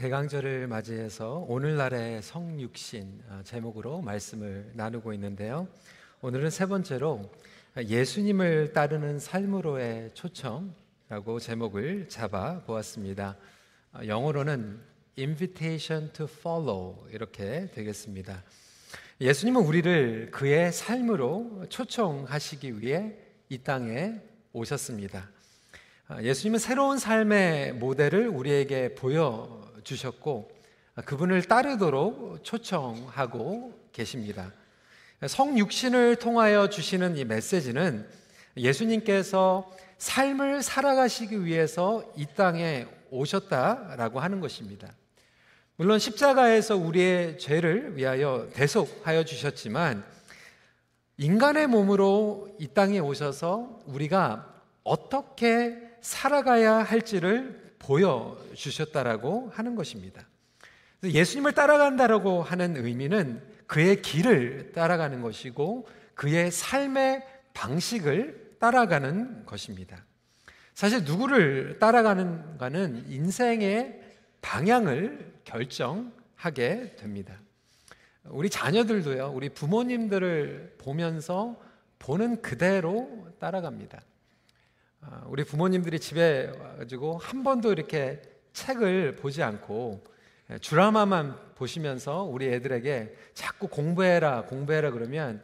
대강절을 맞이해서 오늘날의 성육신 아, 제목으로 말씀을 나누고 있는데요. 오늘은 세 번째로 예수님을 따르는 삶으로의 초청라고 제목을 잡아 보았습니다. 아, 영어로는 invitation to follow 이렇게 되겠습니다. 예수님은 우리를 그의 삶으로 초청하시기 위해 이 땅에 오셨습니다. 아, 예수님은 새로운 삶의 모델을 우리에게 보여 주셨고 그분을 따르도록 초청하고 계십니다. 성육신을 통하여 주시는 이 메시지는 예수님께서 삶을 살아가시기 위해서 이 땅에 오셨다라고 하는 것입니다. 물론 십자가에서 우리의 죄를 위하여 대속하여 주셨지만 인간의 몸으로 이 땅에 오셔서 우리가 어떻게 살아가야 할지를 보여주셨다라고 하는 것입니다. 예수님을 따라간다라고 하는 의미는 그의 길을 따라가는 것이고 그의 삶의 방식을 따라가는 것입니다. 사실 누구를 따라가는가는 인생의 방향을 결정하게 됩니다. 우리 자녀들도요, 우리 부모님들을 보면서 보는 그대로 따라갑니다. 아, 우리 부모님들이 집에 와가지고 한 번도 이렇게 책을 보지 않고 예, 드라마만 보시면서 우리 애들에게 자꾸 공부해라, 공부해라 그러면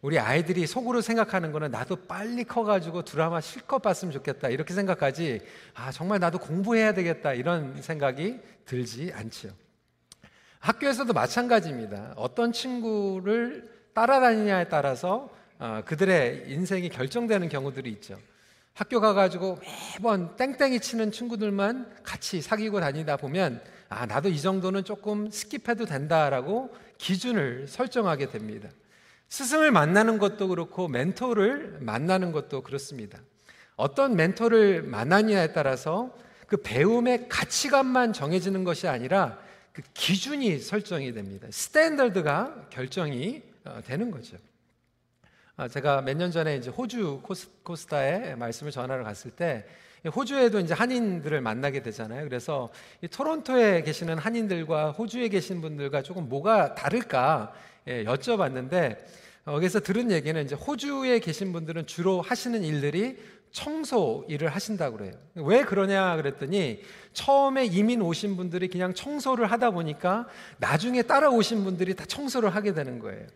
우리 아이들이 속으로 생각하는 거는 나도 빨리 커가지고 드라마 실컷 봤으면 좋겠다 이렇게 생각하지 아 정말 나도 공부해야 되겠다 이런 생각이 들지 않죠. 학교에서도 마찬가지입니다. 어떤 친구를 따라다니냐에 따라서 아, 그들의 인생이 결정되는 경우들이 있죠. 학교 가가지고 매번 땡땡이 치는 친구들만 같이 사귀고 다니다 보면 아, 나도 이 정도는 조금 skip해도 된다라고 기준을 설정하게 됩니다. 스승을 만나는 것도 그렇고 멘토를 만나는 것도 그렇습니다. 어떤 멘토를 만나느냐에 따라서 그 배움의 가치관만 정해지는 것이 아니라 그 기준이 설정이 됩니다. 스탠더드가 결정이 어, 되는 거죠. 아, 제가 몇 년 전에 이제 호주 코스 타에 말씀을 전하러 갔을 때 호주에도 이제 한인들을 만나게 되잖아요. 그래서 이 토론토에 계시는 한인들과 호주에 계신 분들과 조금 뭐가 다를까 예, 여쭤봤는데 여기서 들은 얘기는 이제 호주에 계신 분들은 주로 하시는 일들이 청소 일을 하신다고 그래요. 왜 그러냐 그랬더니 처음에 이민 오신 분들이 그냥 청소를 하다 보니까 나중에 따라오신 분들이 다 청소를 하게 되는 거예요.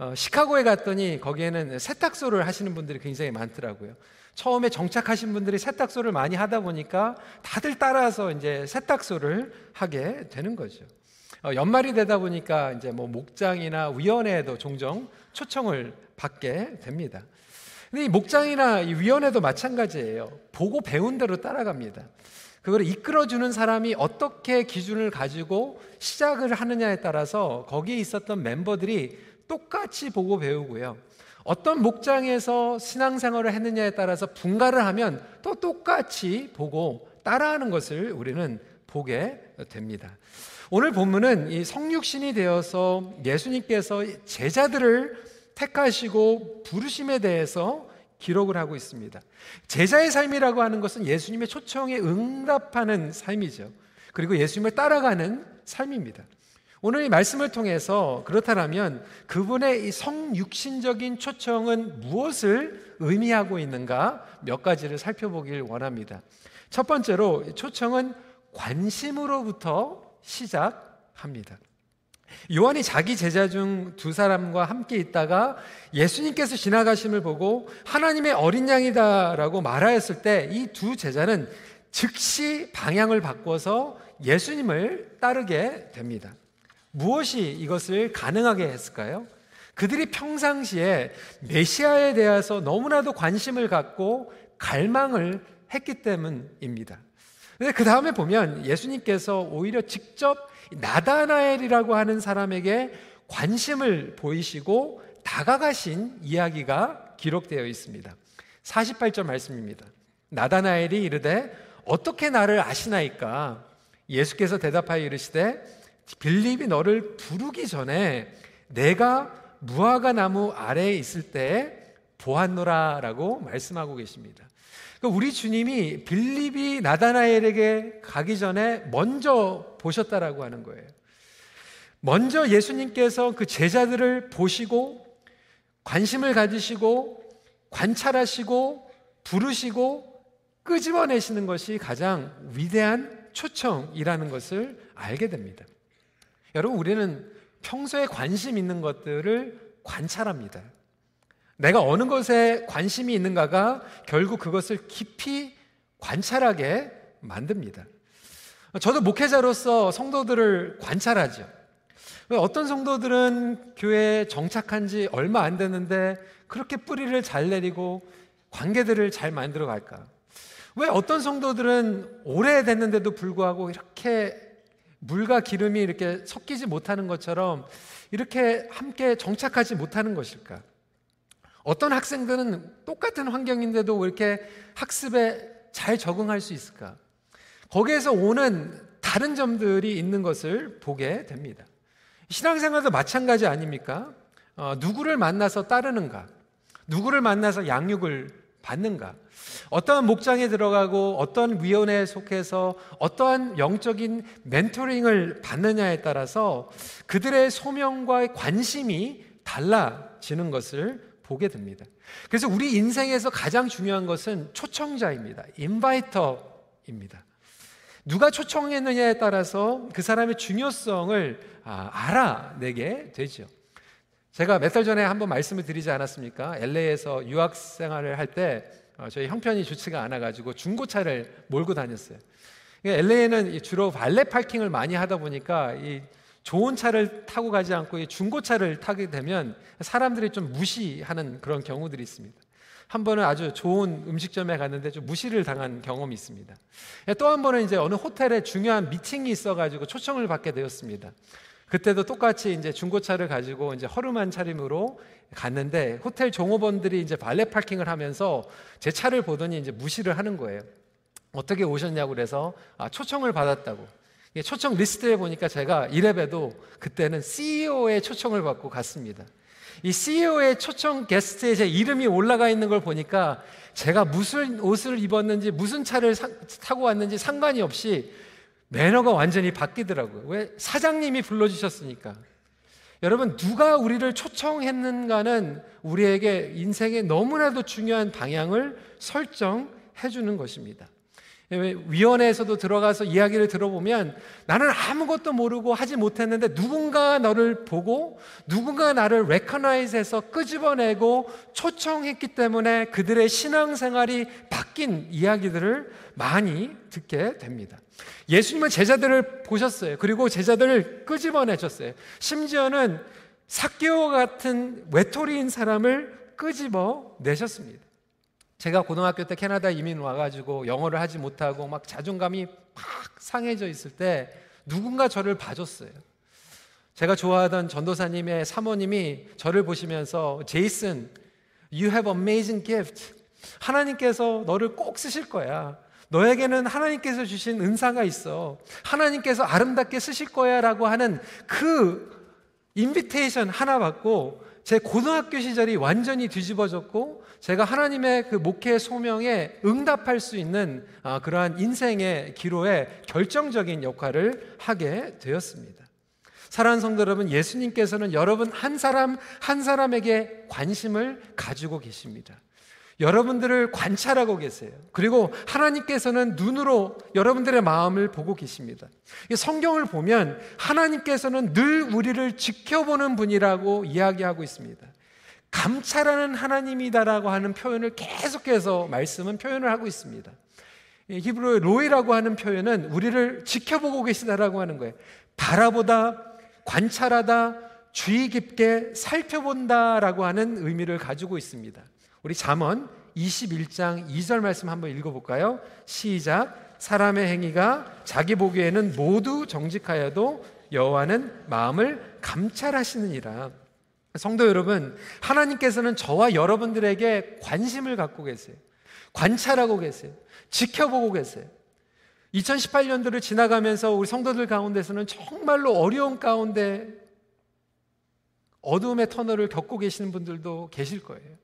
어, 시카고에 갔더니 거기에는 세탁소를 하시는 분들이 굉장히 많더라고요. 처음에 정착하신 분들이 세탁소를 많이 하다 보니까 다들 따라서 이제 세탁소를 하게 되는 거죠. 어, 연말이 되다 보니까 이제 뭐 목장이나 위원회에도 종종 초청을 받게 됩니다. 근데 이 목장이나 이 위원회도 마찬가지예요. 보고 배운 대로 따라갑니다. 그걸 이끌어주는 사람이 어떻게 기준을 가지고 시작을 하느냐에 따라서 거기에 있었던 멤버들이 똑같이 보고 배우고요. 어떤 목장에서 신앙생활을 했느냐에 따라서 분가를 하면 또 똑같이 보고 따라하는 것을 우리는 보게 됩니다. 오늘 본문은 이 성육신이 되어서 예수님께서 제자들을 택하시고 부르심에 대해서 기록을 하고 있습니다. 제자의 삶이라고 하는 것은 예수님의 초청에 응답하는 삶이죠. 그리고 예수님을 따라가는 삶입니다. 오늘 이 말씀을 통해서 그렇다면 그분의 이 성육신적인 초청은 무엇을 의미하고 있는가 몇 가지를 살펴보길 원합니다. 첫 번째로 초청은 관심으로부터 시작합니다. 요한이 자기 제자 중 두 사람과 함께 있다가 예수님께서 지나가심을 보고 하나님의 어린 양이다라고 말하였을 때 이 두 제자는 즉시 방향을 바꿔서 예수님을 따르게 됩니다. 무엇이 이것을 가능하게 했을까요? 그들이 평상시에 메시아에 대해서 너무나도 관심을 갖고 갈망을 했기 때문입니다. 근데 그 다음에 보면 예수님께서 오히려 직접 나다나엘이라고 하는 사람에게 관심을 보이시고 다가가신 이야기가 기록되어 있습니다. 48절 말씀입니다. 나다나엘이 이르되 어떻게 나를 아시나이까? 예수께서 대답하여 이르시되 빌립이 너를 부르기 전에 내가 무화과 나무 아래에 있을 때 보았노라라고 말씀하고 계십니다. 그러니까 우리 주님이 빌립이 나다나엘에게 가기 전에 먼저 보셨다라고 하는 거예요. 먼저 예수님께서 그 제자들을 보시고 관심을 가지시고 관찰하시고 부르시고 끄집어내시는 것이 가장 위대한 초청이라는 것을 알게 됩니다. 여러분, 우리는 평소에 관심 있는 것들을 관찰합니다. 내가 어느 것에 관심이 있는가가 결국 그것을 깊이 관찰하게 만듭니다. 저도 목회자로서 성도들을 관찰하죠. 어떤 성도들은 교회에 정착한 지 얼마 안 됐는데 그렇게 뿌리를 잘 내리고 관계들을 잘 만들어 갈까? 왜 어떤 성도들은 오래됐는데도 불구하고 이렇게 물과 기름이 이렇게 섞이지 못하는 것처럼 이렇게 함께 정착하지 못하는 것일까? 어떤 학생들은 똑같은 환경인데도 왜 이렇게 학습에 잘 적응할 수 있을까? 거기에서 오는 다른 점들이 있는 것을 보게 됩니다. 신앙생활도 마찬가지 아닙니까? 어, 누구를 만나서 따르는가? 누구를 만나서 양육을 받는가? 어떠한 목장에 들어가고 어떠한 위원회에 속해서 어떠한 영적인 멘토링을 받느냐에 따라서 그들의 소명과 관심이 달라지는 것을 보게 됩니다. 그래서 우리 인생에서 가장 중요한 것은 초청자입니다. 인바이터입니다. 누가 초청했느냐에 따라서 그 사람의 중요성을 아, 알아내게 되죠. 제가 몇 달 전에 한번 말씀을 드리지 않았습니까? LA에서 유학 생활을 할때 어, 저희 형편이 좋지가 않아가지고 중고차를 몰고 다녔어요. LA에는 주로 발레 파킹을 많이 하다 보니까 이 좋은 차를 타고 가지 않고 이 중고차를 타게 되면 사람들이 좀 무시하는 그런 경우들이 있습니다. 한 번은 아주 좋은 음식점에 갔는데 좀 무시를 당한 경험이 있습니다. 또 한 번은 이제 어느 호텔에 중요한 미팅이 있어가지고 초청을 받게 되었습니다. 그때도 똑같이 이제 중고차를 가지고 이제 허름한 차림으로 갔는데 호텔 종업원들이 이제 발레 파킹을 하면서 제 차를 보더니 이제 무시를 하는 거예요. 어떻게 오셨냐고 그래서 아, 초청을 받았다고. 초청 리스트에 보니까 제가 이래봬도 그때는 CEO의 초청을 받고 갔습니다. 이 CEO의 초청 게스트에 제 이름이 올라가 있는 걸 보니까 제가 무슨 옷을 입었는지 무슨 차를 사, 타고 왔는지 상관이 없이 매너가 완전히 바뀌더라고요. 왜? 사장님이 불러주셨으니까. 여러분, 누가 우리를 초청했는가는 우리에게 인생의 너무나도 중요한 방향을 설정해 주는 것입니다. 위원회에서도 들어가서 이야기를 들어보면 나는 아무것도 모르고 하지 못했는데 누군가 너를 보고 누군가 나를 레커나이즈해서 끄집어내고 초청했기 때문에 그들의 신앙생활이 바뀐 이야기들을 많이 듣게 됩니다. 예수님은 제자들을 보셨어요. 그리고 제자들을 끄집어내셨어요. 심지어는 사개오 같은 외톨이인 사람을 끄집어 내셨습니다. 제가 고등학교 때 캐나다 이민 와가지고 영어를 하지 못하고 막 자존감이 막 상해져 있을 때 누군가 저를 봐줬어요. 제가 좋아하던 전도사님의 사모님이 저를 보시면서 제이슨, you have amazing gift. 하나님께서 너를 꼭 쓰실 거야. 너에게는 하나님께서 주신 은사가 있어. 하나님께서 아름답게 쓰실 거야 라고 하는 그 인비테이션 하나 받고 제 고등학교 시절이 완전히 뒤집어졌고 제가 하나님의 그 목회 소명에 응답할 수 있는 아, 그러한 인생의 기로에 결정적인 역할을 하게 되었습니다. 사랑하는 성도 여러분, 예수님께서는 여러분 한 사람 한 사람에게 관심을 가지고 계십니다. 여러분들을 관찰하고 계세요. 그리고 하나님께서는 눈으로 여러분들의 마음을 보고 계십니다. 성경을 보면 하나님께서는 늘 우리를 지켜보는 분이라고 이야기하고 있습니다. 감찰하는 하나님이다라고 하는 표현을 계속해서 말씀은 표현을 하고 있습니다. 히브리어의 로이라고 하는 표현은 우리를 지켜보고 계시다라고 하는 거예요. 바라보다, 관찰하다, 주의 깊게 살펴본다라고 하는 의미를 가지고 있습니다. 우리 잠언 21장 2절 말씀 한번 읽어볼까요? 시작. 사람의 행위가 자기 보기에는 모두 정직하여도 여호와는 마음을 감찰하시느니라. 성도 여러분, 하나님께서는 저와 여러분들에게 관심을 갖고 계세요. 관찰하고 계세요. 지켜보고 계세요. 2018년도를 지나가면서 우리 성도들 가운데서는 정말로 어려운 가운데 어둠의 터널을 겪고 계시는 분들도 계실 거예요.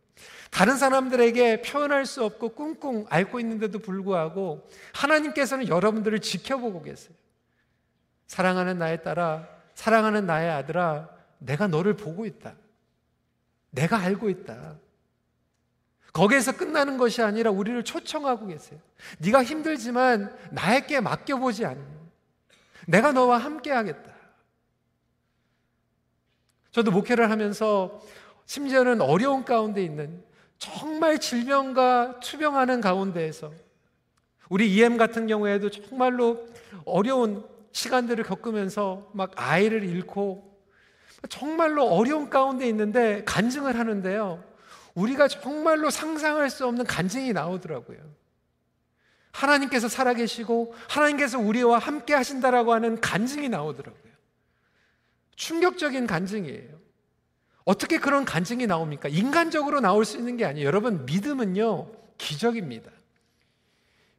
다른 사람들에게 표현할 수 없고 꿍꿍 앓고 있는데도 불구하고 하나님께서는 여러분들을 지켜보고 계세요. 사랑하는 나의 딸아, 사랑하는 나의 아들아, 내가 너를 보고 있다. 내가 알고 있다. 거기에서 끝나는 것이 아니라 우리를 초청하고 계세요. 네가 힘들지만 나에게 맡겨보지 않으면 내가 너와 함께 하겠다. 저도 목회를 하면서 심지어는 어려운 가운데 있는 정말 질병과 투병하는 가운데에서 우리 EM 같은 경우에도 정말로 어려운 시간들을 겪으면서 막 아이를 잃고 정말로 어려운 가운데 있는데 간증을 하는데요. 우리가 정말로 상상할 수 없는 간증이 나오더라고요. 하나님께서 살아계시고 하나님께서 우리와 함께 하신다라고 하는 간증이 나오더라고요. 충격적인 간증이에요. 어떻게 그런 간증이 나옵니까? 인간적으로 나올 수 있는 게 아니에요. 여러분, 믿음은요, 기적입니다.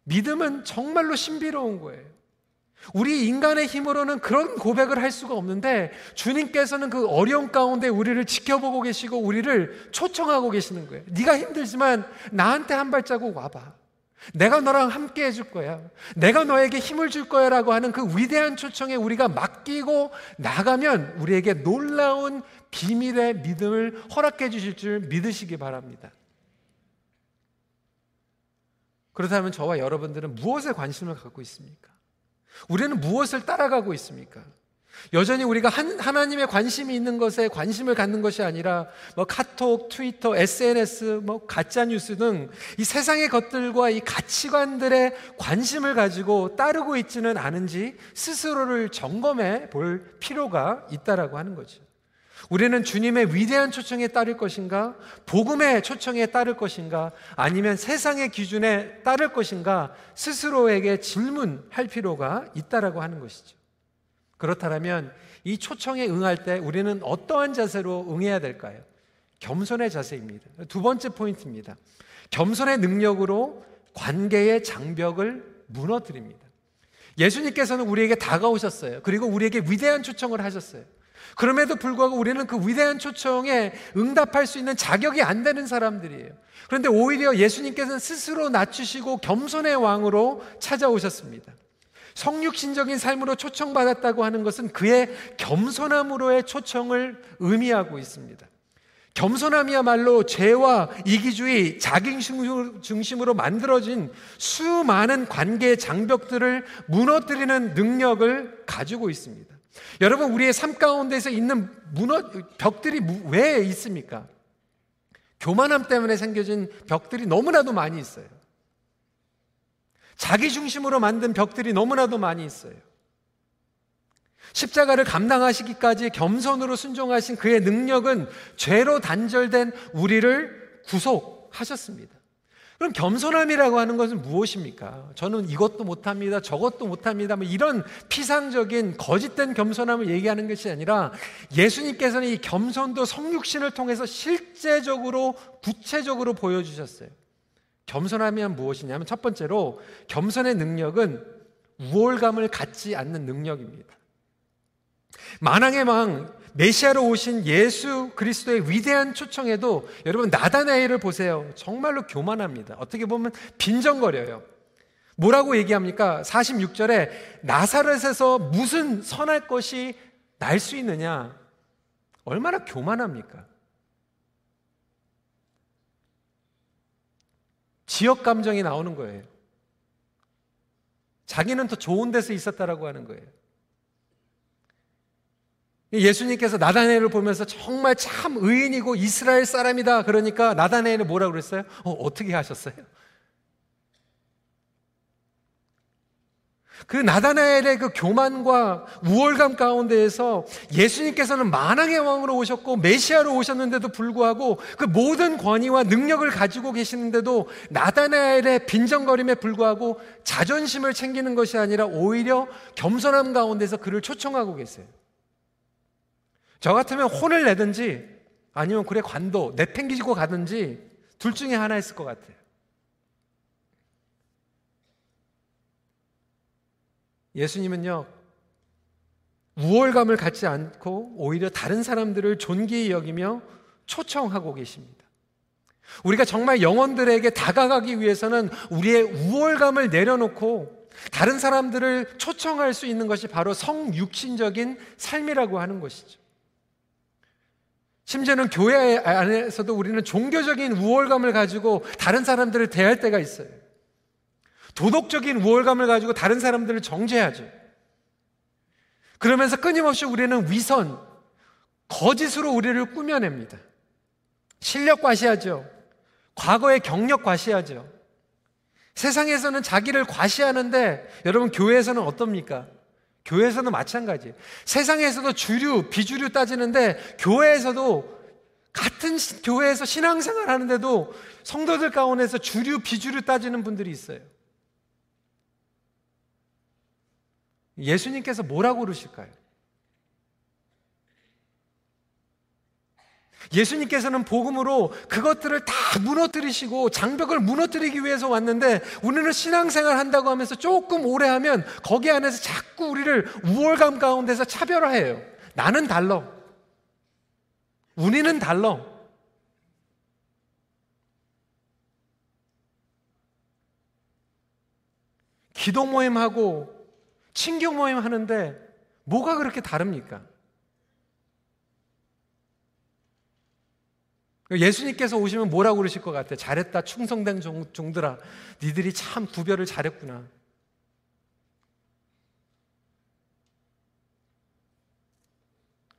믿음은 정말로 신비로운 거예요. 우리 인간의 힘으로는 그런 고백을 할 수가 없는데 주님께서는 그 어려운 가운데 우리를 지켜보고 계시고 우리를 초청하고 계시는 거예요. 네가 힘들지만 나한테 한 발자국 와봐. 내가 너랑 함께 해줄 거야. 내가 너에게 힘을 줄 거야 라고 하는 그 위대한 초청에 우리가 맡기고 나가면 우리에게 놀라운 비밀의 믿음을 허락해 주실 줄 믿으시기 바랍니다. 그렇다면 저와 여러분들은 무엇에 관심을 갖고 있습니까? 우리는 무엇을 따라가고 있습니까? 여전히 우리가 한, 하나님의 관심이 있는 것에 관심을 갖는 것이 아니라 뭐 카톡, 트위터, SNS, 뭐 가짜 뉴스 등 이 세상의 것들과 이 가치관들의 관심을 가지고 따르고 있지는 않은지 스스로를 점검해 볼 필요가 있다라고 하는 거죠. 우리는 주님의 위대한 초청에 따를 것인가? 복음의 초청에 따를 것인가? 아니면 세상의 기준에 따를 것인가? 스스로에게 질문할 필요가 있다라고 하는 것이죠. 그렇다면 이 초청에 응할 때 우리는 어떠한 자세로 응해야 될까요? 겸손의 자세입니다. 두 번째 포인트입니다. 겸손의 능력으로 관계의 장벽을 무너뜨립니다. 예수님께서는 우리에게 다가오셨어요. 그리고 우리에게 위대한 초청을 하셨어요. 그럼에도 불구하고 우리는 그 위대한 초청에 응답할 수 있는 자격이 안 되는 사람들이에요. 그런데 오히려 예수님께서는 스스로 낮추시고 겸손의 왕으로 찾아오셨습니다. 성육신적인 삶으로 초청받았다고 하는 것은 그의 겸손함으로의 초청을 의미하고 있습니다. 겸손함이야말로 죄와 이기주의, 자기 중심으로 만들어진 수많은 관계의 장벽들을 무너뜨리는 능력을 가지고 있습니다. 여러분, 우리의 삶 가운데서 있는 무너, 벽들이 왜 있습니까? 교만함 때문에 생겨진 벽들이 너무나도 많이 있어요. 자기 중심으로 만든 벽들이 너무나도 많이 있어요. 십자가를 감당하시기까지 겸손으로 순종하신 그의 능력은 죄로 단절된 우리를 구속하셨습니다. 그럼 겸손함이라고 하는 것은 무엇입니까? 저는 이것도 못합니다. 저것도 못합니다. 뭐 이런 피상적인 거짓된 겸손함을 얘기하는 것이 아니라 예수님께서는 이 겸손도 성육신을 통해서 실제적으로 구체적으로 보여주셨어요. 겸손하면 무엇이냐면 첫 번째로 겸손의 능력은 우월감을 갖지 않는 능력입니다. 만왕의 왕 메시아로 오신 예수 그리스도의 위대한 초청에도 여러분 나다나엘을 보세요. 정말로 교만합니다. 어떻게 보면 빈정거려요. 뭐라고 얘기합니까? 46절에 나사렛에서 무슨 선할 것이 날 수 있느냐? 얼마나 교만합니까? 지역 감정이 나오는 거예요. 자기는 더 좋은 데서 있었다라고 하는 거예요. 예수님께서 나다네를 보면서 정말 참 의인이고 이스라엘 사람이다. 그러니까 나다네를 뭐라고 그랬어요? 어, 어떻게 하셨어요? 그 나다나엘의 그 교만과 우월감 가운데에서 예수님께서는 만왕의 왕으로 오셨고 메시아로 오셨는데도 불구하고 그 모든 권위와 능력을 가지고 계시는데도 나다나엘의 빈정거림에 불구하고 자존심을 챙기는 것이 아니라 오히려 겸손함 가운데서 그를 초청하고 계세요. 저 같으면 혼을 내든지 아니면 그래 관도 내팽기고 가든지 둘 중에 하나 있을 것 같아요. 예수님은요, 우월감을 갖지 않고 오히려 다른 사람들을 존귀히 여기며 초청하고 계십니다. 우리가 정말 영혼들에게 다가가기 위해서는 우리의 우월감을 내려놓고 다른 사람들을 초청할 수 있는 것이 바로 성육신적인 삶이라고 하는 것이죠. 심지어는 교회 안에서도 우리는 종교적인 우월감을 가지고 다른 사람들을 대할 때가 있어요. 도덕적인 우월감을 가지고 다른 사람들을 정죄하죠. 그러면서 끊임없이 우리는 위선, 거짓으로 우리를 꾸며냅니다. 실력 과시하죠. 과거의 경력 과시하죠. 세상에서는 자기를 과시하는데 여러분 교회에서는 어떻습니까? 교회에서는 마찬가지. 세상에서도 주류, 비주류 따지는데 교회에서도 같은 교회에서 신앙생활 하는데도 성도들 가운데서 주류, 비주류 따지는 분들이 있어요. 예수님께서 뭐라고 그러실까요? 예수님께서는 복음으로 그것들을 다 무너뜨리시고 장벽을 무너뜨리기 위해서 왔는데 우리는 신앙생활 한다고 하면서 조금 오래 하면 거기 안에서 자꾸 우리를 우월감 가운데서 차별화해요. 나는 달러. 우리는 달러. 기도 모임하고 친교 모임 하는데 뭐가 그렇게 다릅니까? 예수님께서 오시면 뭐라고 그러실 것 같아? 잘했다, 충성된 종, 들아 니들이 참 구별을 잘했구나.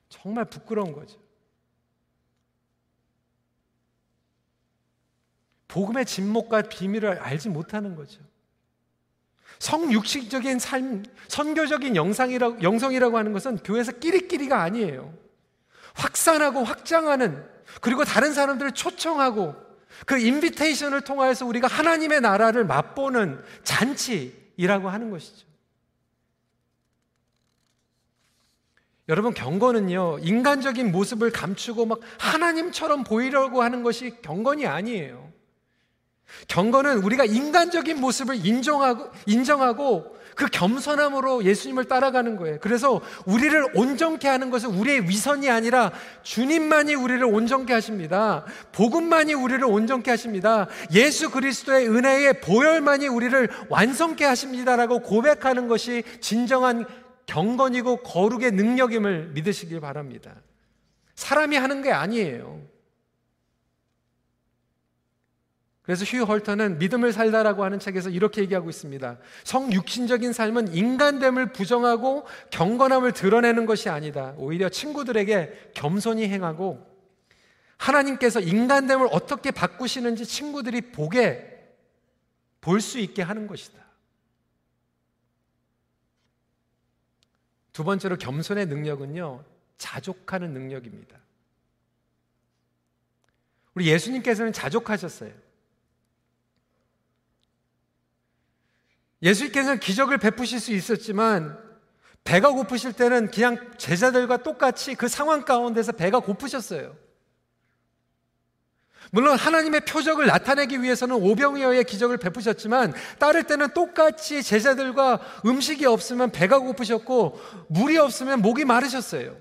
정말 부끄러운 거죠. 복음의 진목과 비밀을 알지 못하는 거죠. 성육식적인 삶, 선교적인 영상이라고, 영성이라고 하는 것은 교회에서 끼리끼리가 아니에요. 확산하고 확장하는 그리고 다른 사람들을 초청하고 그 인비테이션을 통하여서 우리가 하나님의 나라를 맛보는 잔치이라고 하는 것이죠. 여러분 경건은요 인간적인 모습을 감추고 막 하나님처럼 보이려고 하는 것이 경건이 아니에요. 경건은 우리가 인간적인 모습을 인정하고 인정하고 그 겸손함으로 예수님을 따라가는 거예요. 그래서 우리를 온전케 하는 것은 우리의 위선이 아니라 주님만이 우리를 온전케 하십니다. 복음만이 우리를 온전케 하십니다. 예수 그리스도의 은혜의 보혈만이 우리를 완성케 하십니다라고 고백하는 것이 진정한 경건이고 거룩의 능력임을 믿으시길 바랍니다. 사람이 하는 게 아니에요. 그래서 휴 헐터는 믿음을 살다라고 하는 책에서 이렇게 얘기하고 있습니다. 성육신적인 삶은 인간됨을 부정하고 경건함을 드러내는 것이 아니다. 오히려 친구들에게 겸손히 행하고 하나님께서 인간됨을 어떻게 바꾸시는지 친구들이 보게 볼 수 있게 하는 것이다. 두 번째로 겸손의 능력은요, 자족하는 능력입니다. 우리 예수님께서는 자족하셨어요. 예수님께서는 기적을 베푸실 수 있었지만 배가 고프실 때는 그냥 제자들과 똑같이 그 상황 가운데서 배가 고프셨어요. 물론 하나님의 표적을 나타내기 위해서는 오병이어의 기적을 베푸셨지만 따를 때는 똑같이 제자들과 음식이 없으면 배가 고프셨고 물이 없으면 목이 마르셨어요.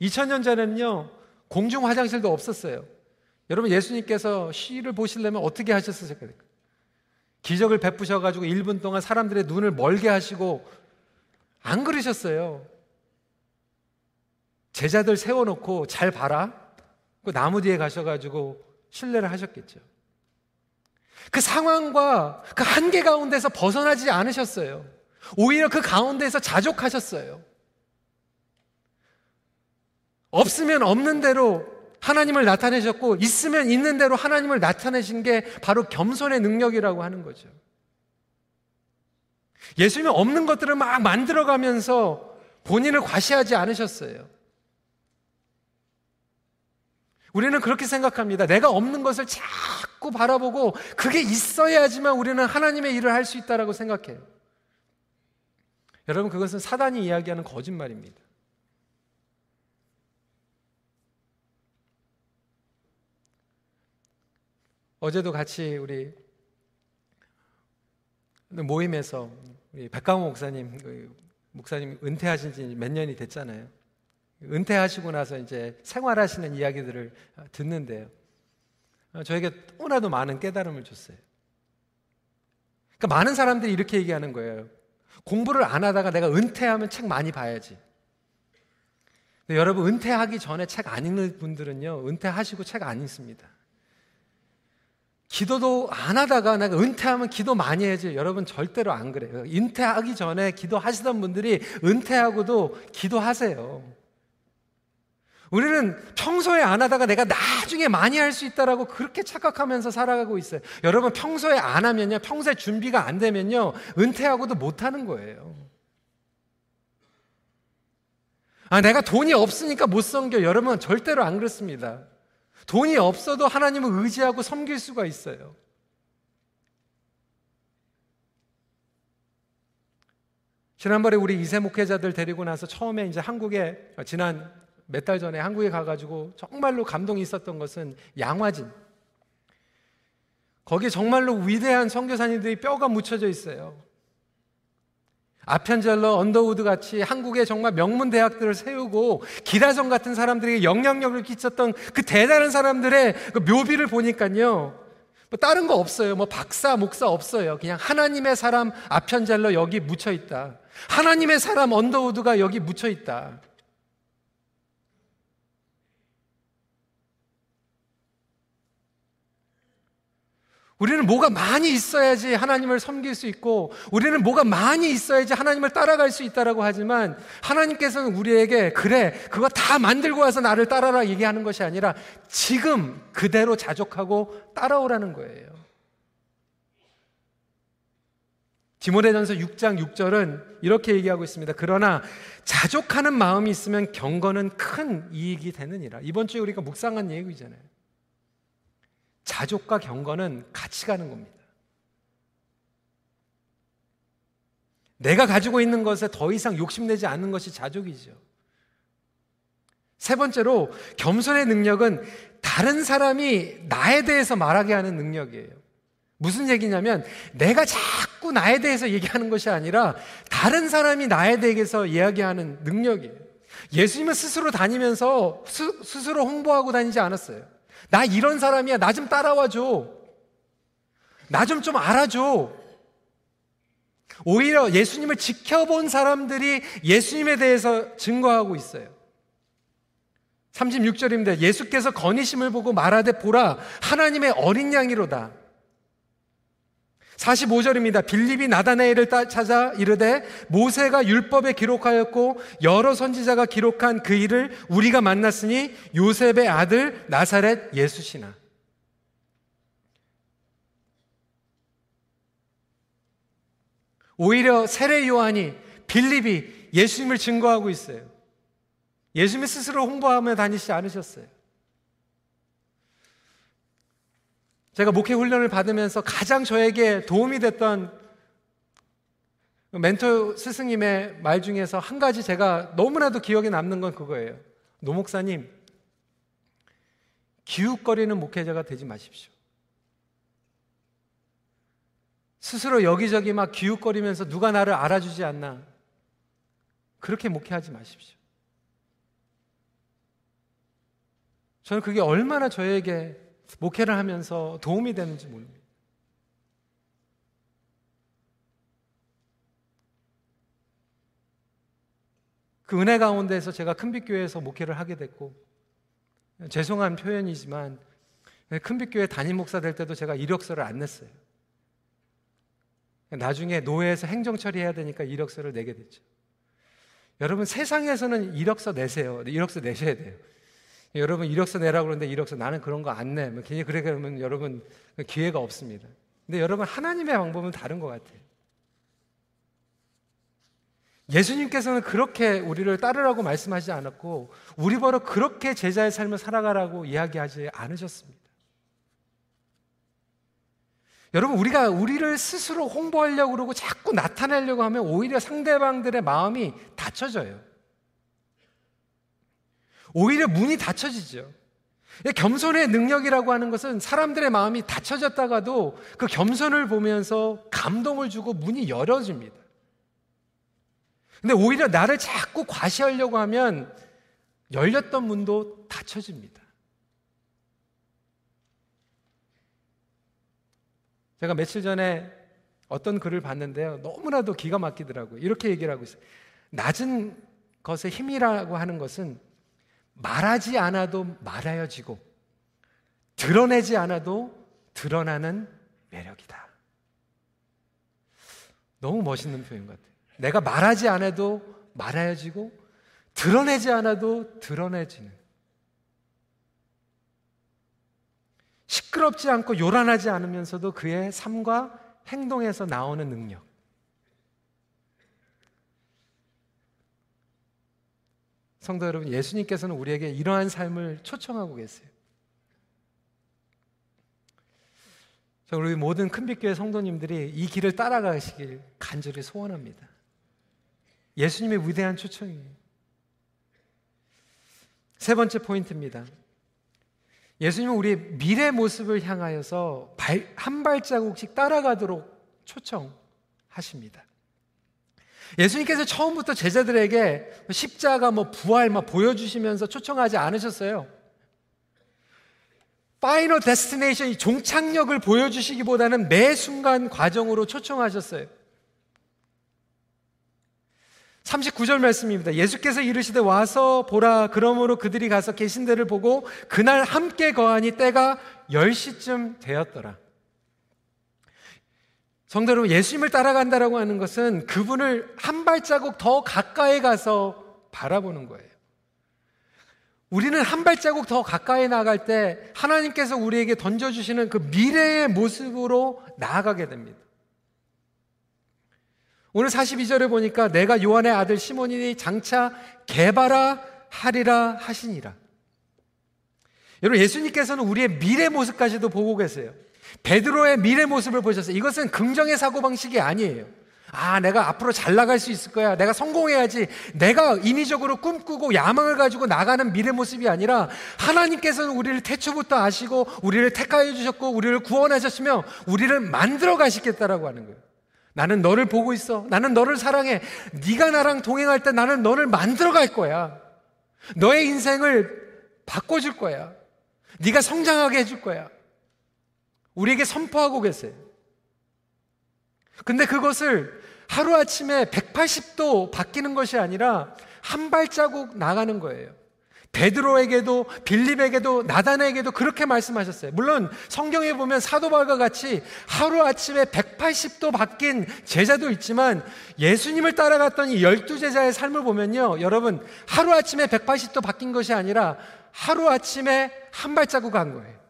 이천 년 전에는요 공중 화장실도 없었어요. 여러분 예수님께서 시를 보시려면 어떻게 하셨을까요? 기적을 베푸셔 가지고 1분 동안 사람들의 눈을 멀게 하시고 안 그러셨어요. 제자들 세워 놓고 잘 봐라. 그 나무 뒤에 가셔 가지고 신뢰를 하셨겠죠. 그 상황과 그 한계 가운데서 벗어나지 않으셨어요. 오히려 그 가운데서 자족하셨어요. 없으면 없는 대로 하나님을 나타내셨고 있으면 있는 대로 하나님을 나타내신 게 바로 겸손의 능력이라고 하는 거죠. 예수님은 없는 것들을 막 만들어가면서 본인을 과시하지 않으셨어요. 우리는 그렇게 생각합니다. 내가 없는 것을 자꾸 바라보고 그게 있어야지만 우리는 하나님의 일을 할 수 있다라고 생각해요. 여러분 그것은 사단이 이야기하는 거짓말입니다. 어제도 같이 우리 모임에서 우리 백강호 목사님 그 목사님 은퇴하신 지 몇 년이 됐잖아요. 은퇴하시고 나서 이제 생활하시는 이야기들을 듣는데요. 저에게 너무나도 많은 깨달음을 줬어요. 그러니까 많은 사람들이 이렇게 얘기하는 거예요. 공부를 안 하다가 내가 은퇴하면 책 많이 봐야지. 여러분 은퇴하기 전에 책 안 읽는 분들은요 은퇴하시고 책 안 읽습니다. 기도도 안 하다가 내가 은퇴하면 기도 많이 해야지. 여러분 절대로 안 그래요. 은퇴하기 전에 기도하시던 분들이 은퇴하고도 기도하세요. 우리는 평소에 안 하다가 내가 나중에 많이 할 수 있다라고 그렇게 착각하면서 살아가고 있어요. 여러분 평소에 안 하면요. 평소에 준비가 안 되면요. 은퇴하고도 못 하는 거예요. 아, 내가 돈이 없으니까 못 섬겨. 여러분 절대로 안 그렇습니다. 돈이 없어도 하나님을 의지하고 섬길 수가 있어요. 지난번에 우리 이세 목회자들 데리고 나서 처음에 이제 한국에 지난 몇 달 전에 한국에 가가지고 정말로 감동이 있었던 것은 양화진. 거기 정말로 위대한 선교사님들이 뼈가 묻혀져 있어요. 아펜젤러, 언더우드 같이 한국의 정말 명문 대학들을 세우고 기라성 같은 사람들에게 영향력을 끼쳤던 그 대단한 사람들의 그 묘비를 보니까요. 뭐 다른 거 없어요. 뭐 박사, 목사 없어요. 그냥 하나님의 사람 아편젤러 여기 묻혀 있다. 하나님의 사람 언더우드가 여기 묻혀 있다. 우리는 뭐가 많이 있어야지 하나님을 섬길 수 있고 우리는 뭐가 많이 있어야지 하나님을 따라갈 수 있다라고 하지만 하나님께서는 우리에게 그래 그거 다 만들고 와서 나를 따라라 얘기하는 것이 아니라 지금 그대로 자족하고 따라오라는 거예요. 디모데전서 6장 6절은 이렇게 얘기하고 있습니다. 그러나 자족하는 마음이 있으면 경건은 큰 이익이 되느니라. 이번 주에 우리가 묵상한 얘기잖아요. 자족과 경건은 같이 가는 겁니다. 내가 가지고 있는 것에 더 이상 욕심내지 않는 것이 자족이죠. 세 번째로 겸손의 능력은 다른 사람이 나에 대해서 말하게 하는 능력이에요. 무슨 얘기냐면 내가 자꾸 나에 대해서 얘기하는 것이 아니라 다른 사람이 나에 대해서 이야기하는 능력이에요. 예수님은 스스로 다니면서 스, 스스로 홍보하고 다니지 않았어요. 나 이런 사람이야. 나 좀 따라와 줘. 나 좀 좀 알아줘. 오히려 예수님을 지켜본 사람들이 예수님에 대해서 증거하고 있어요. 36절입니다. 예수께서 건의심을 보고 말하되 보라 하나님의 어린 양이로다. 45절입니다. 빌립이 나다나엘을 찾아 이르되 모세가 율법에 기록하였고 여러 선지자가 기록한 그 일을 우리가 만났으니 요셉의 아들 나사렛 예수시나. 오히려 세례 요한이 빌립이 예수님을 증거하고 있어요. 예수님이 스스로 홍보하며 다니지 않으셨어요. 제가 목회 훈련을 받으면서 가장 저에게 도움이 됐던 멘토 스승님의 말 중에서 한 가지 제가 너무나도 기억에 남는 건 그거예요. 노 목사님, 기웃거리는 목회자가 되지 마십시오. 스스로 여기저기 막 기웃거리면서 누가 나를 알아주지 않나. 그렇게 목회하지 마십시오. 저는 그게 얼마나 저에게 목회를 하면서 도움이 되는지 모릅니다. 그 은혜 가운데서 제가 큰빛교회에서 목회를 하게 됐고 죄송한 표현이지만 큰빛교회 담임 목사 될 때도 제가 이력서를 안 냈어요. 나중에 노예에서 행정 처리해야 되니까 이력서를 내게 됐죠. 여러분 세상에서는 이력서 내세요. 이력서 내셔야 돼요. 여러분 이력서 내라고 그러는데 이력서 나는 그런 거 안 내. 뭐 괜히 그래 그러면 여러분 기회가 없습니다. 근데 여러분 하나님의 방법은 다른 것 같아요. 예수님께서는 그렇게 우리를 따르라고 말씀하지 않았고 우리 버로 그렇게 제자의 삶을 살아가라고 이야기하지 않으셨습니다. 여러분 우리가 우리를 스스로 홍보하려고 그러고 자꾸 나타내려고 하면 오히려 상대방들의 마음이 닫혀져요. 오히려 문이 닫혀지죠. 겸손의 능력이라고 하는 것은 사람들의 마음이 닫혀졌다가도 그 겸손을 보면서 감동을 주고 문이 열어집니다. 근데 오히려 나를 자꾸 과시하려고 하면 열렸던 문도 닫혀집니다. 제가 며칠 전에 어떤 글을 봤는데요. 너무나도 기가 막히더라고요. 이렇게 얘기를 하고 있어요. 낮은 것의 힘이라고 하는 것은 말하지 않아도 말하여지고 드러내지 않아도 드러나는 매력이다. 너무 멋있는 표현 같아요. 내가 말하지 않아도 말하여지고 드러내지 않아도 드러내지는 시끄럽지 않고 요란하지 않으면서도 그의 삶과 행동에서 나오는 능력. 성도 여러분, 예수님께서는 우리에게 이러한 삶을 초청하고 계세요. 우리 모든 큰빛교회 성도님들이 이 길을 따라가시길 간절히 소원합니다. 예수님의 위대한 초청이에요. 세 번째 포인트입니다. 예수님은 우리의 미래 모습을 향하여서 발, 한 발자국씩 따라가도록 초청하십니다. 예수님께서 처음부터 제자들에게 십자가 뭐 부활 막 보여주시면서 초청하지 않으셨어요. final destination 종착역을 보여주시기보다는 매 순간 과정으로 초청하셨어요. 39절 말씀입니다. 예수께서 이르시되 와서 보라 그러므로 그들이 가서 계신 데를 보고 그날 함께 거하니 때가 10시쯤 되었더라. 성도 여러분, 예수님을 따라간다라고 하는 것은 그분을 한 발자국 더 가까이 가서 바라보는 거예요. 우리는 한 발자국 더 가까이 나갈 때 하나님께서 우리에게 던져주시는 그 미래의 모습으로 나아가게 됩니다. 오늘 42절에 보니까 내가 요한의 아들 시몬이니 장차 개바라 하리라 하시니라. 여러분 예수님께서는 우리의 미래 모습까지도 보고 계세요. 베드로의 미래 모습을 보셨어요. 이것은 긍정의 사고 방식이 아니에요. 아, 내가 앞으로 잘 나갈 수 있을 거야. 내가 성공해야지. 내가 인위적으로 꿈꾸고 야망을 가지고 나가는 미래 모습이 아니라 하나님께서는 우리를 태초부터 아시고 우리를 택하여 주셨고 우리를 구원하셨으며 우리를 만들어 가시겠다라고 하는 거예요. 나는 너를 보고 있어. 나는 너를 사랑해. 네가 나랑 동행할 때 나는 너를 만들어 갈 거야. 너의 인생을 바꿔 줄 거야. 네가 성장하게 해줄 거야. 우리에게 선포하고 계세요. 근데 그것을 하루아침에 180도 바뀌는 것이 아니라 한 발자국 나가는 거예요. 베드로에게도 빌립에게도 나단에게도 그렇게 말씀하셨어요. 물론 성경에 보면 사도 바울과 같이 하루 아침에 180도 바뀐 제자도 있지만 예수님을 따라갔던 이 열두 제자의 삶을 보면요. 여러분 하루 아침에 180도 바뀐 것이 아니라 하루 아침에 한 발자국 간 거예요.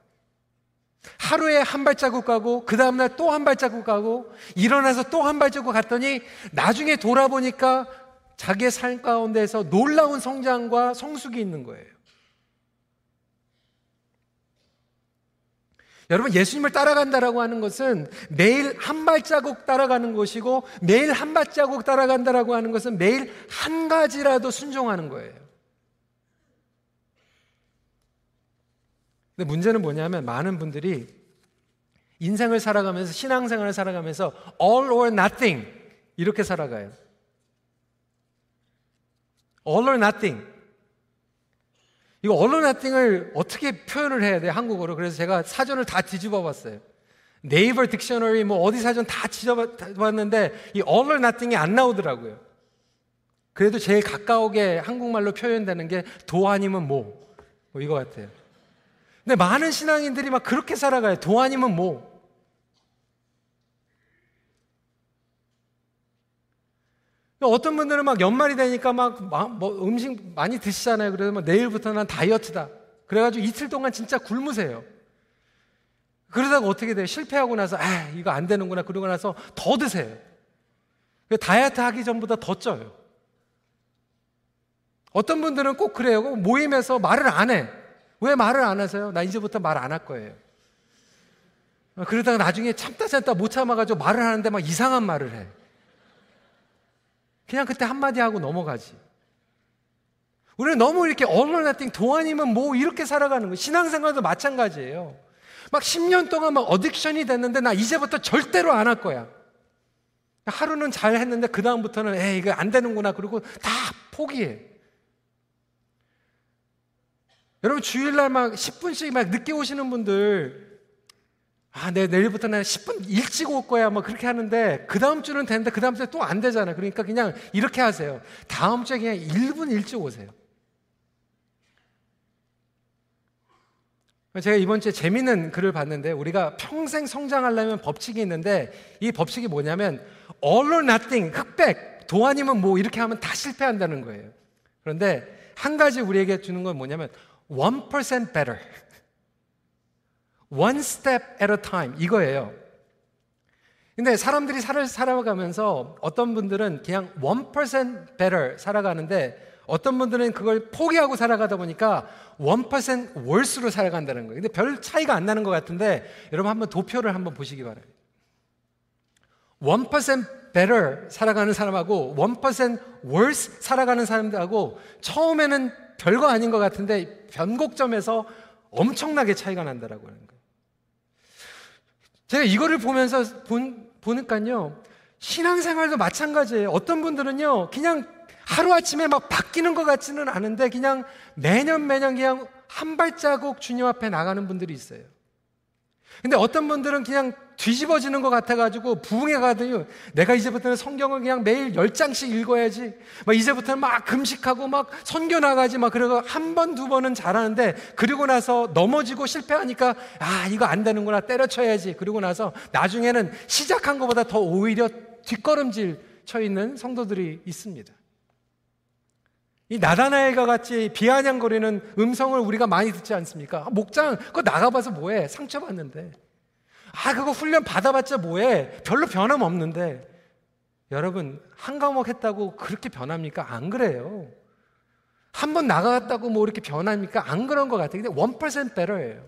하루에 한 발자국 가고 그 다음날 또 한 발자국 가고 일어나서 또 한 발자국 갔더니 나중에 돌아보니까 자기의 삶 가운데서 놀라운 성장과 성숙이 있는 거예요. 여러분, 예수님을 따라간다라고 하는 것은 매일 한 발자국 따라가는 것이고 매일 한 발자국 따라간다라고 하는 것은 매일 한 가지라도 순종하는 거예요. 근데 문제는 뭐냐면 많은 분들이 인생을 살아가면서 신앙생활을 살아가면서 all or nothing 이렇게 살아가요. all or nothing. 이거 all or nothing을 어떻게 표현을 해야 돼 한국어로. 그래서 제가 사전을 다 뒤집어 봤어요. 네이버 딕셔너리 뭐 어디 사전 다 뒤집어 봤는데 이 all or nothing이 안 나오더라고요. 그래도 제일 가까우게 한국말로 표현되는 게 도 아니면 뭐. 뭐 이거 같아요. 근데 많은 신앙인들이 막 그렇게 살아가요. 도 아니면 뭐. 어떤 분들은 막 연말이 되니까 막 뭐 음식 많이 드시잖아요. 그래서 뭐 내일부터 는 다이어트다. 그래가지고 이틀 동안 진짜 굶으세요. 그러다가 어떻게 돼요? 실패하고 나서, 아, 이거 안 되는구나. 그러고 나서 더 드세요. 다이어트 하기 전보다 더 쪄요. 어떤 분들은 꼭 그래요. 모임에서 말을 안 해. 왜 말을 안 하세요? 나 이제부터 말 안 할 거예요. 그러다가 나중에 참다 참다 못 참아가지고 말을 하는데 막 이상한 말을 해. 그냥 그때 한마디 하고 넘어가지. 우리는 너무 이렇게 언론나띵 동안이면 뭐 이렇게 살아가는 거예요. 신앙생활도 마찬가지예요. 막 10년 동안 막 어딕션이 됐는데 나 이제부터 절대로 안 할 거야. 하루는 잘 했는데 그다음부터는 에이, 이거 안 되는구나. 그리고 다 포기해. 여러분 주일날 막 10분씩 막 늦게 오시는 분들 아, 내 내일부터 는 10분 일찍 올 거야. 뭐 그렇게 하는데 그 다음 주는 되는데 그 다음 주에 또 안 되잖아. 그러니까 그냥 이렇게 하세요. 다음 주에 그냥 1분 일찍 오세요. 제가 이번 주에 재밌는 글을 봤는데 우리가 평생 성장하려면 법칙이 있는데 이 법칙이 뭐냐면 all or nothing, 흑백, 도 아니면 뭐 이렇게 하면 다 실패한다는 거예요. 그런데 한 가지 우리에게 주는 건 뭐냐면 1% better. One step at a time. 이거예요. 근데 사람들이 살 살아가면서 어떤 분들은 그냥 1% better 살아가는데 어떤 분들은 그걸 포기하고 살아가다 보니까 1% worse로 살아간다는 거예요. 근데 별 차이가 안 나는 것 같은데 여러분 한번 도표를 한번 보시기 바랍니다. 1% better 살아가는 사람하고 1% worse 살아가는 사람들하고 처음에는 별거 아닌 것 같은데 변곡점에서 엄청나게 차이가 난다라고 하는 거예요. 제가 이거를 보면서 본, 보니까요, 신앙생활도 마찬가지예요. 어떤 분들은요, 그냥 하루아침에 막 바뀌는 것 같지는 않은데, 그냥 매년 매년 그냥 한 발자국 주님 앞에 나가는 분들이 있어요. 근데 어떤 분들은 그냥 뒤집어지는 것 같아가지고 부흥에 가더니 내가 이제부터는 성경을 그냥 매일 열 장씩 읽어야지. 막 이제부터는 막 금식하고 막 선교 나가지 막 그러고 한 번, 두 번은 잘하는데 그리고 나서 넘어지고 실패하니까 아, 이거 안 되는구나. 때려쳐야지. 그리고 나서 나중에는 시작한 것보다 더 오히려 뒷걸음질 쳐 있는 성도들이 있습니다. 이 나다나엘과 같이 비아냥거리는 음성을 우리가 많이 듣지 않습니까? 아, 목장, 그거 나가봐서 뭐해? 상처받는데. 아, 그거 훈련 받아봤자 뭐해? 별로 변함 없는데. 여러분, 한 과목 했다고 그렇게 변합니까? 안 그래요. 한 번 나갔다고 뭐 이렇게 변합니까? 안 그런 것 같아요. 근데 1% better예요.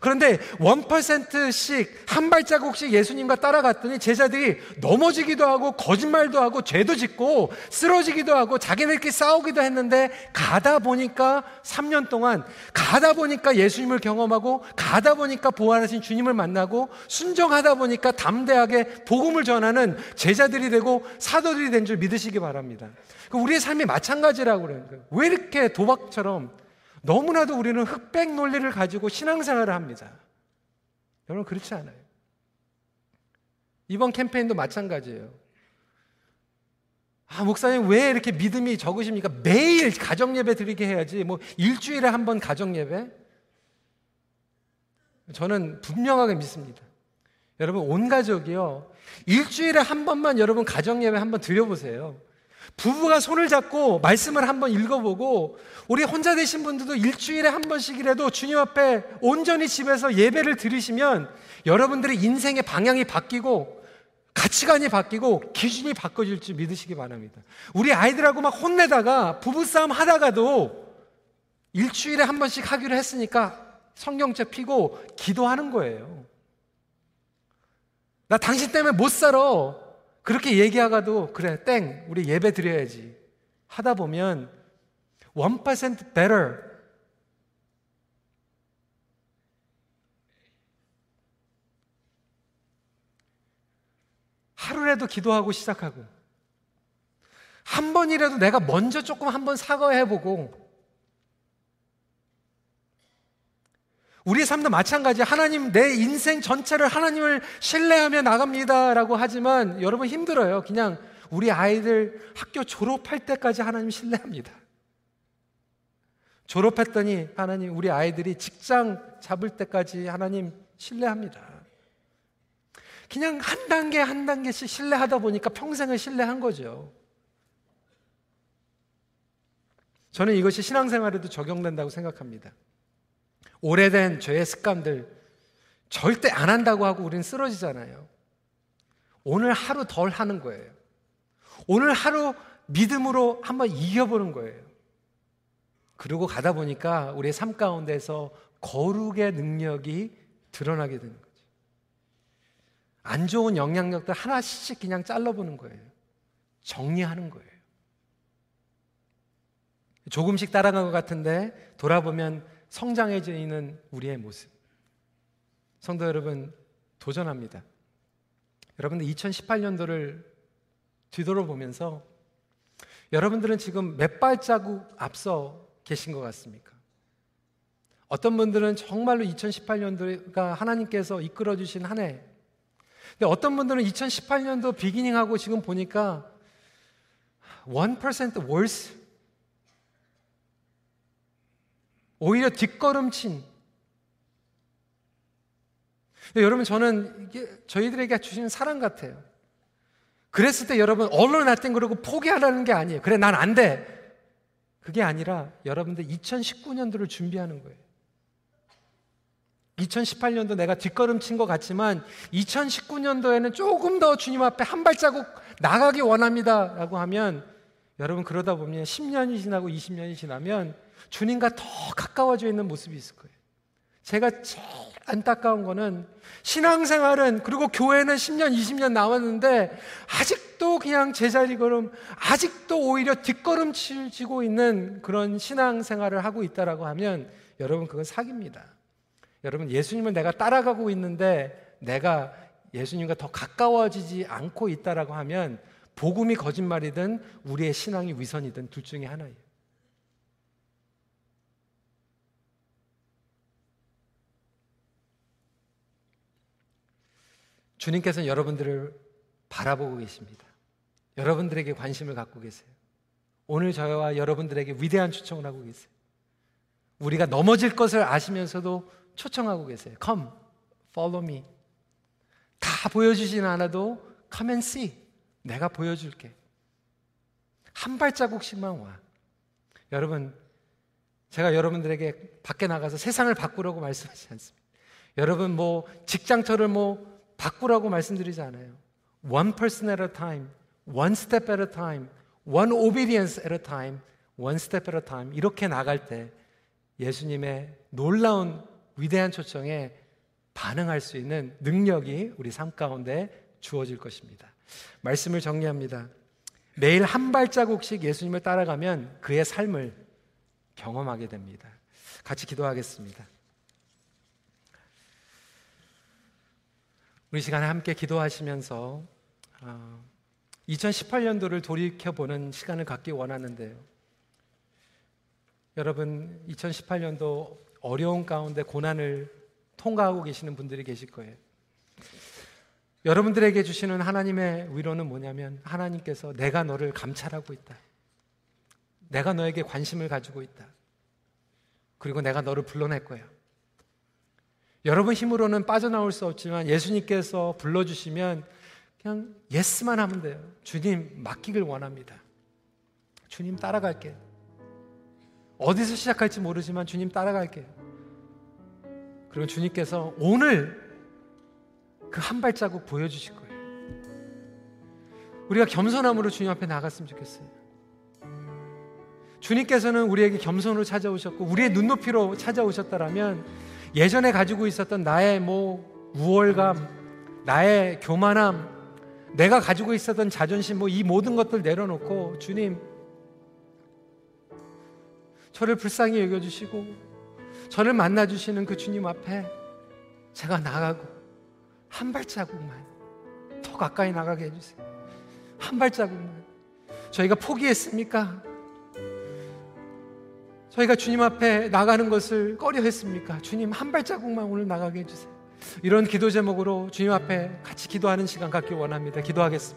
그런데 1%씩 한 발자국씩 예수님과 따라갔더니 제자들이 넘어지기도 하고 거짓말도 하고 죄도 짓고 쓰러지기도 하고 자기네들끼리 싸우기도 했는데 가다 보니까 3년 동안 가다 보니까 예수님을 경험하고 가다 보니까 보완하신 주님을 만나고 순정하다 보니까 담대하게 복음을 전하는 제자들이 되고 사도들이 된 줄 믿으시기 바랍니다. 그 우리의 삶이 마찬가지라고 거예요. 왜 이렇게 도박처럼 너무나도 우리는 흑백 논리를 가지고 신앙생활을 합니다. 여러분 그렇지 않아요. 이번 캠페인도 마찬가지예요. 아, 목사님 왜 이렇게 믿음이 적으십니까? 매일 가정 예배 드리게 해야지. 뭐 일주일에 한 번 가정 예배? 저는 분명하게 믿습니다. 여러분 온 가족이요. 일주일에 한 번만 여러분 가정 예배 한 번 드려보세요. 부부가 손을 잡고 말씀을 한번 읽어보고 우리 혼자 되신 분들도 일주일에 한 번씩이라도 주님 앞에 온전히 집에서 예배를 드리시면 여러분들의 인생의 방향이 바뀌고 가치관이 바뀌고 기준이 바꿔질 줄 믿으시기 바랍니다. 우리 아이들하고 막 혼내다가 부부싸움 하다가도 일주일에 한 번씩 하기로 했으니까 성경책 피고 기도하는 거예요. 나 당신 때문에 못 살아. 그렇게 얘기하가도 그래 땡 우리 예배 드려야지. 하다 보면 1% better. 하루라도 기도하고 시작하고 한 번이라도 내가 먼저 조금 한번 사과해보고 우리의 삶도 마찬가지. 하나님, 내 인생 전체를 하나님을 신뢰하며 나갑니다라고 하지만 여러분 힘들어요. 그냥 우리 아이들 학교 졸업할 때까지 하나님 신뢰합니다. 졸업했더니 하나님, 우리 아이들이 직장 잡을 때까지 하나님 신뢰합니다. 그냥 한 단계 한 단계씩 신뢰하다 보니까 평생을 신뢰한 거죠. 저는 이것이 신앙생활에도 적용된다고 생각합니다. 오래된 죄의 습관들 절대 안 한다고 하고 우리는 쓰러지잖아요. 오늘 하루 덜 하는 거예요. 오늘 하루 믿음으로 한번 이겨보는 거예요. 그러고 가다 보니까 우리의 삶 가운데서 거룩의 능력이 드러나게 되는 거죠. 안 좋은 영향력들 하나씩 그냥 잘라보는 거예요. 정리하는 거예요. 조금씩 따라간 것 같은데 돌아보면 성장해져 있는 우리의 모습. 성도 여러분, 도전합니다. 여러분들 2018년도를 뒤돌아보면서 여러분들은 지금 몇 발자국 앞서 계신 것 같습니까? 어떤 분들은 정말로 2018년도가 하나님께서 이끌어 주신 한 해. 근데 어떤 분들은 2018년도 비기닝하고 지금 보니까 1% worse. 오히려 뒷걸음친. 여러분 저는 저희들에게 주신 사랑 같아요. 그랬을 때 여러분 언론 나땐 그러고 포기하라는 게 아니에요. 그래 난 안 돼. 그게 아니라 여러분들 2019년도를 준비하는 거예요. 2018년도 내가 뒷걸음친 것 같지만 2019년도에는 조금 더 주님 앞에 한 발자국 나가기 원합니다. 라고 하면 여러분 그러다 보면 10년이 지나고 20년이 지나면 주님과 더 가까워져 있는 모습이 있을 거예요. 제가 제일 안타까운 거는 신앙생활은 그리고 교회는 10년, 20년 남았는데 아직도 그냥 제자리 걸음, 아직도 오히려 뒷걸음질 지고 있는 그런 신앙생활을 하고 있다라고 하면 여러분 그건 사기입니다. 여러분 예수님을 내가 따라가고 있는데 내가 예수님과 더 가까워지지 않고 있다라고 하면 복음이 거짓말이든 우리의 신앙이 위선이든 둘 중에 하나예요. 주님께서는 여러분들을 바라보고 계십니다. 여러분들에게 관심을 갖고 계세요. 오늘 저와 여러분들에게 위대한 초청을 하고 계세요. 우리가 넘어질 것을 아시면서도 초청하고 계세요. Come, follow me. 다 보여주지는 않아도 come and see. 내가 보여줄게. 한 발자국씩만 와. 여러분, 제가 여러분들에게 밖에 나가서 세상을 바꾸라고 말씀하지 않습니다. 여러분, 뭐, 직장처를 뭐, 바꾸라고 말씀드리지 않아요. One person at a time, one step at a time, one obedience at a time, one step at a time. 이렇게 나갈 때 예수님의 놀라운 위대한 초청에 반응할 수 있는 능력이 우리 삶 가운데 주어질 것입니다. 말씀을 정리합니다. 매일 한 발자국씩 예수님을 따라가면 그의 삶을 경험하게 됩니다. 같이 기도하겠습니다. 우리 시간에 함께 기도하시면서 2018년도를 아, 돌이켜보는 시간을 갖기 원하는데요. 여러분, 2018년도 어려운 가운데 고난을 통과하고 계시는 분들이 계실 거예요. 여러분들에게 주시는 하나님의 위로는 뭐냐면 하나님께서 내가 너를 감찰하고 있다. 내가 너에게 관심을 가지고 있다. 그리고 내가 너를 불러낼 거야. 여러분 힘으로는 빠져나올 수 없지만 예수님께서 불러주시면 그냥 예스만 하면 돼요. 주님 맡기길 원합니다. 주님 따라갈게요. 어디서 시작할지 모르지만 주님 따라갈게요. 그리고 주님께서 오늘 그 한 발자국 보여주실 거예요. 우리가 겸손함으로 주님 앞에 나갔으면 좋겠어요. 주님께서는 우리에게 겸손으로 찾아오셨고 우리의 눈높이로 찾아오셨다라면 예전에 가지고 있었던 나의 뭐 우월감, 나의 교만함, 내가 가지고 있었던 자존심 뭐 이 모든 것들 내려놓고 주님 저를 불쌍히 여겨 주시고 저를 만나 주시는 그 주님 앞에 제가 나가고 한 발자국만 더 가까이 나가게 해 주세요. 한 발자국만. 저희가 포기했습니까? 저희가 주님 앞에 나가는 것을 꺼려 했습니까? 주님 한 발자국만 오늘 나가게 해주세요. 이런 기도 제목으로 주님 앞에 같이 기도하는 시간 갖기 원합니다. 기도하겠습니다.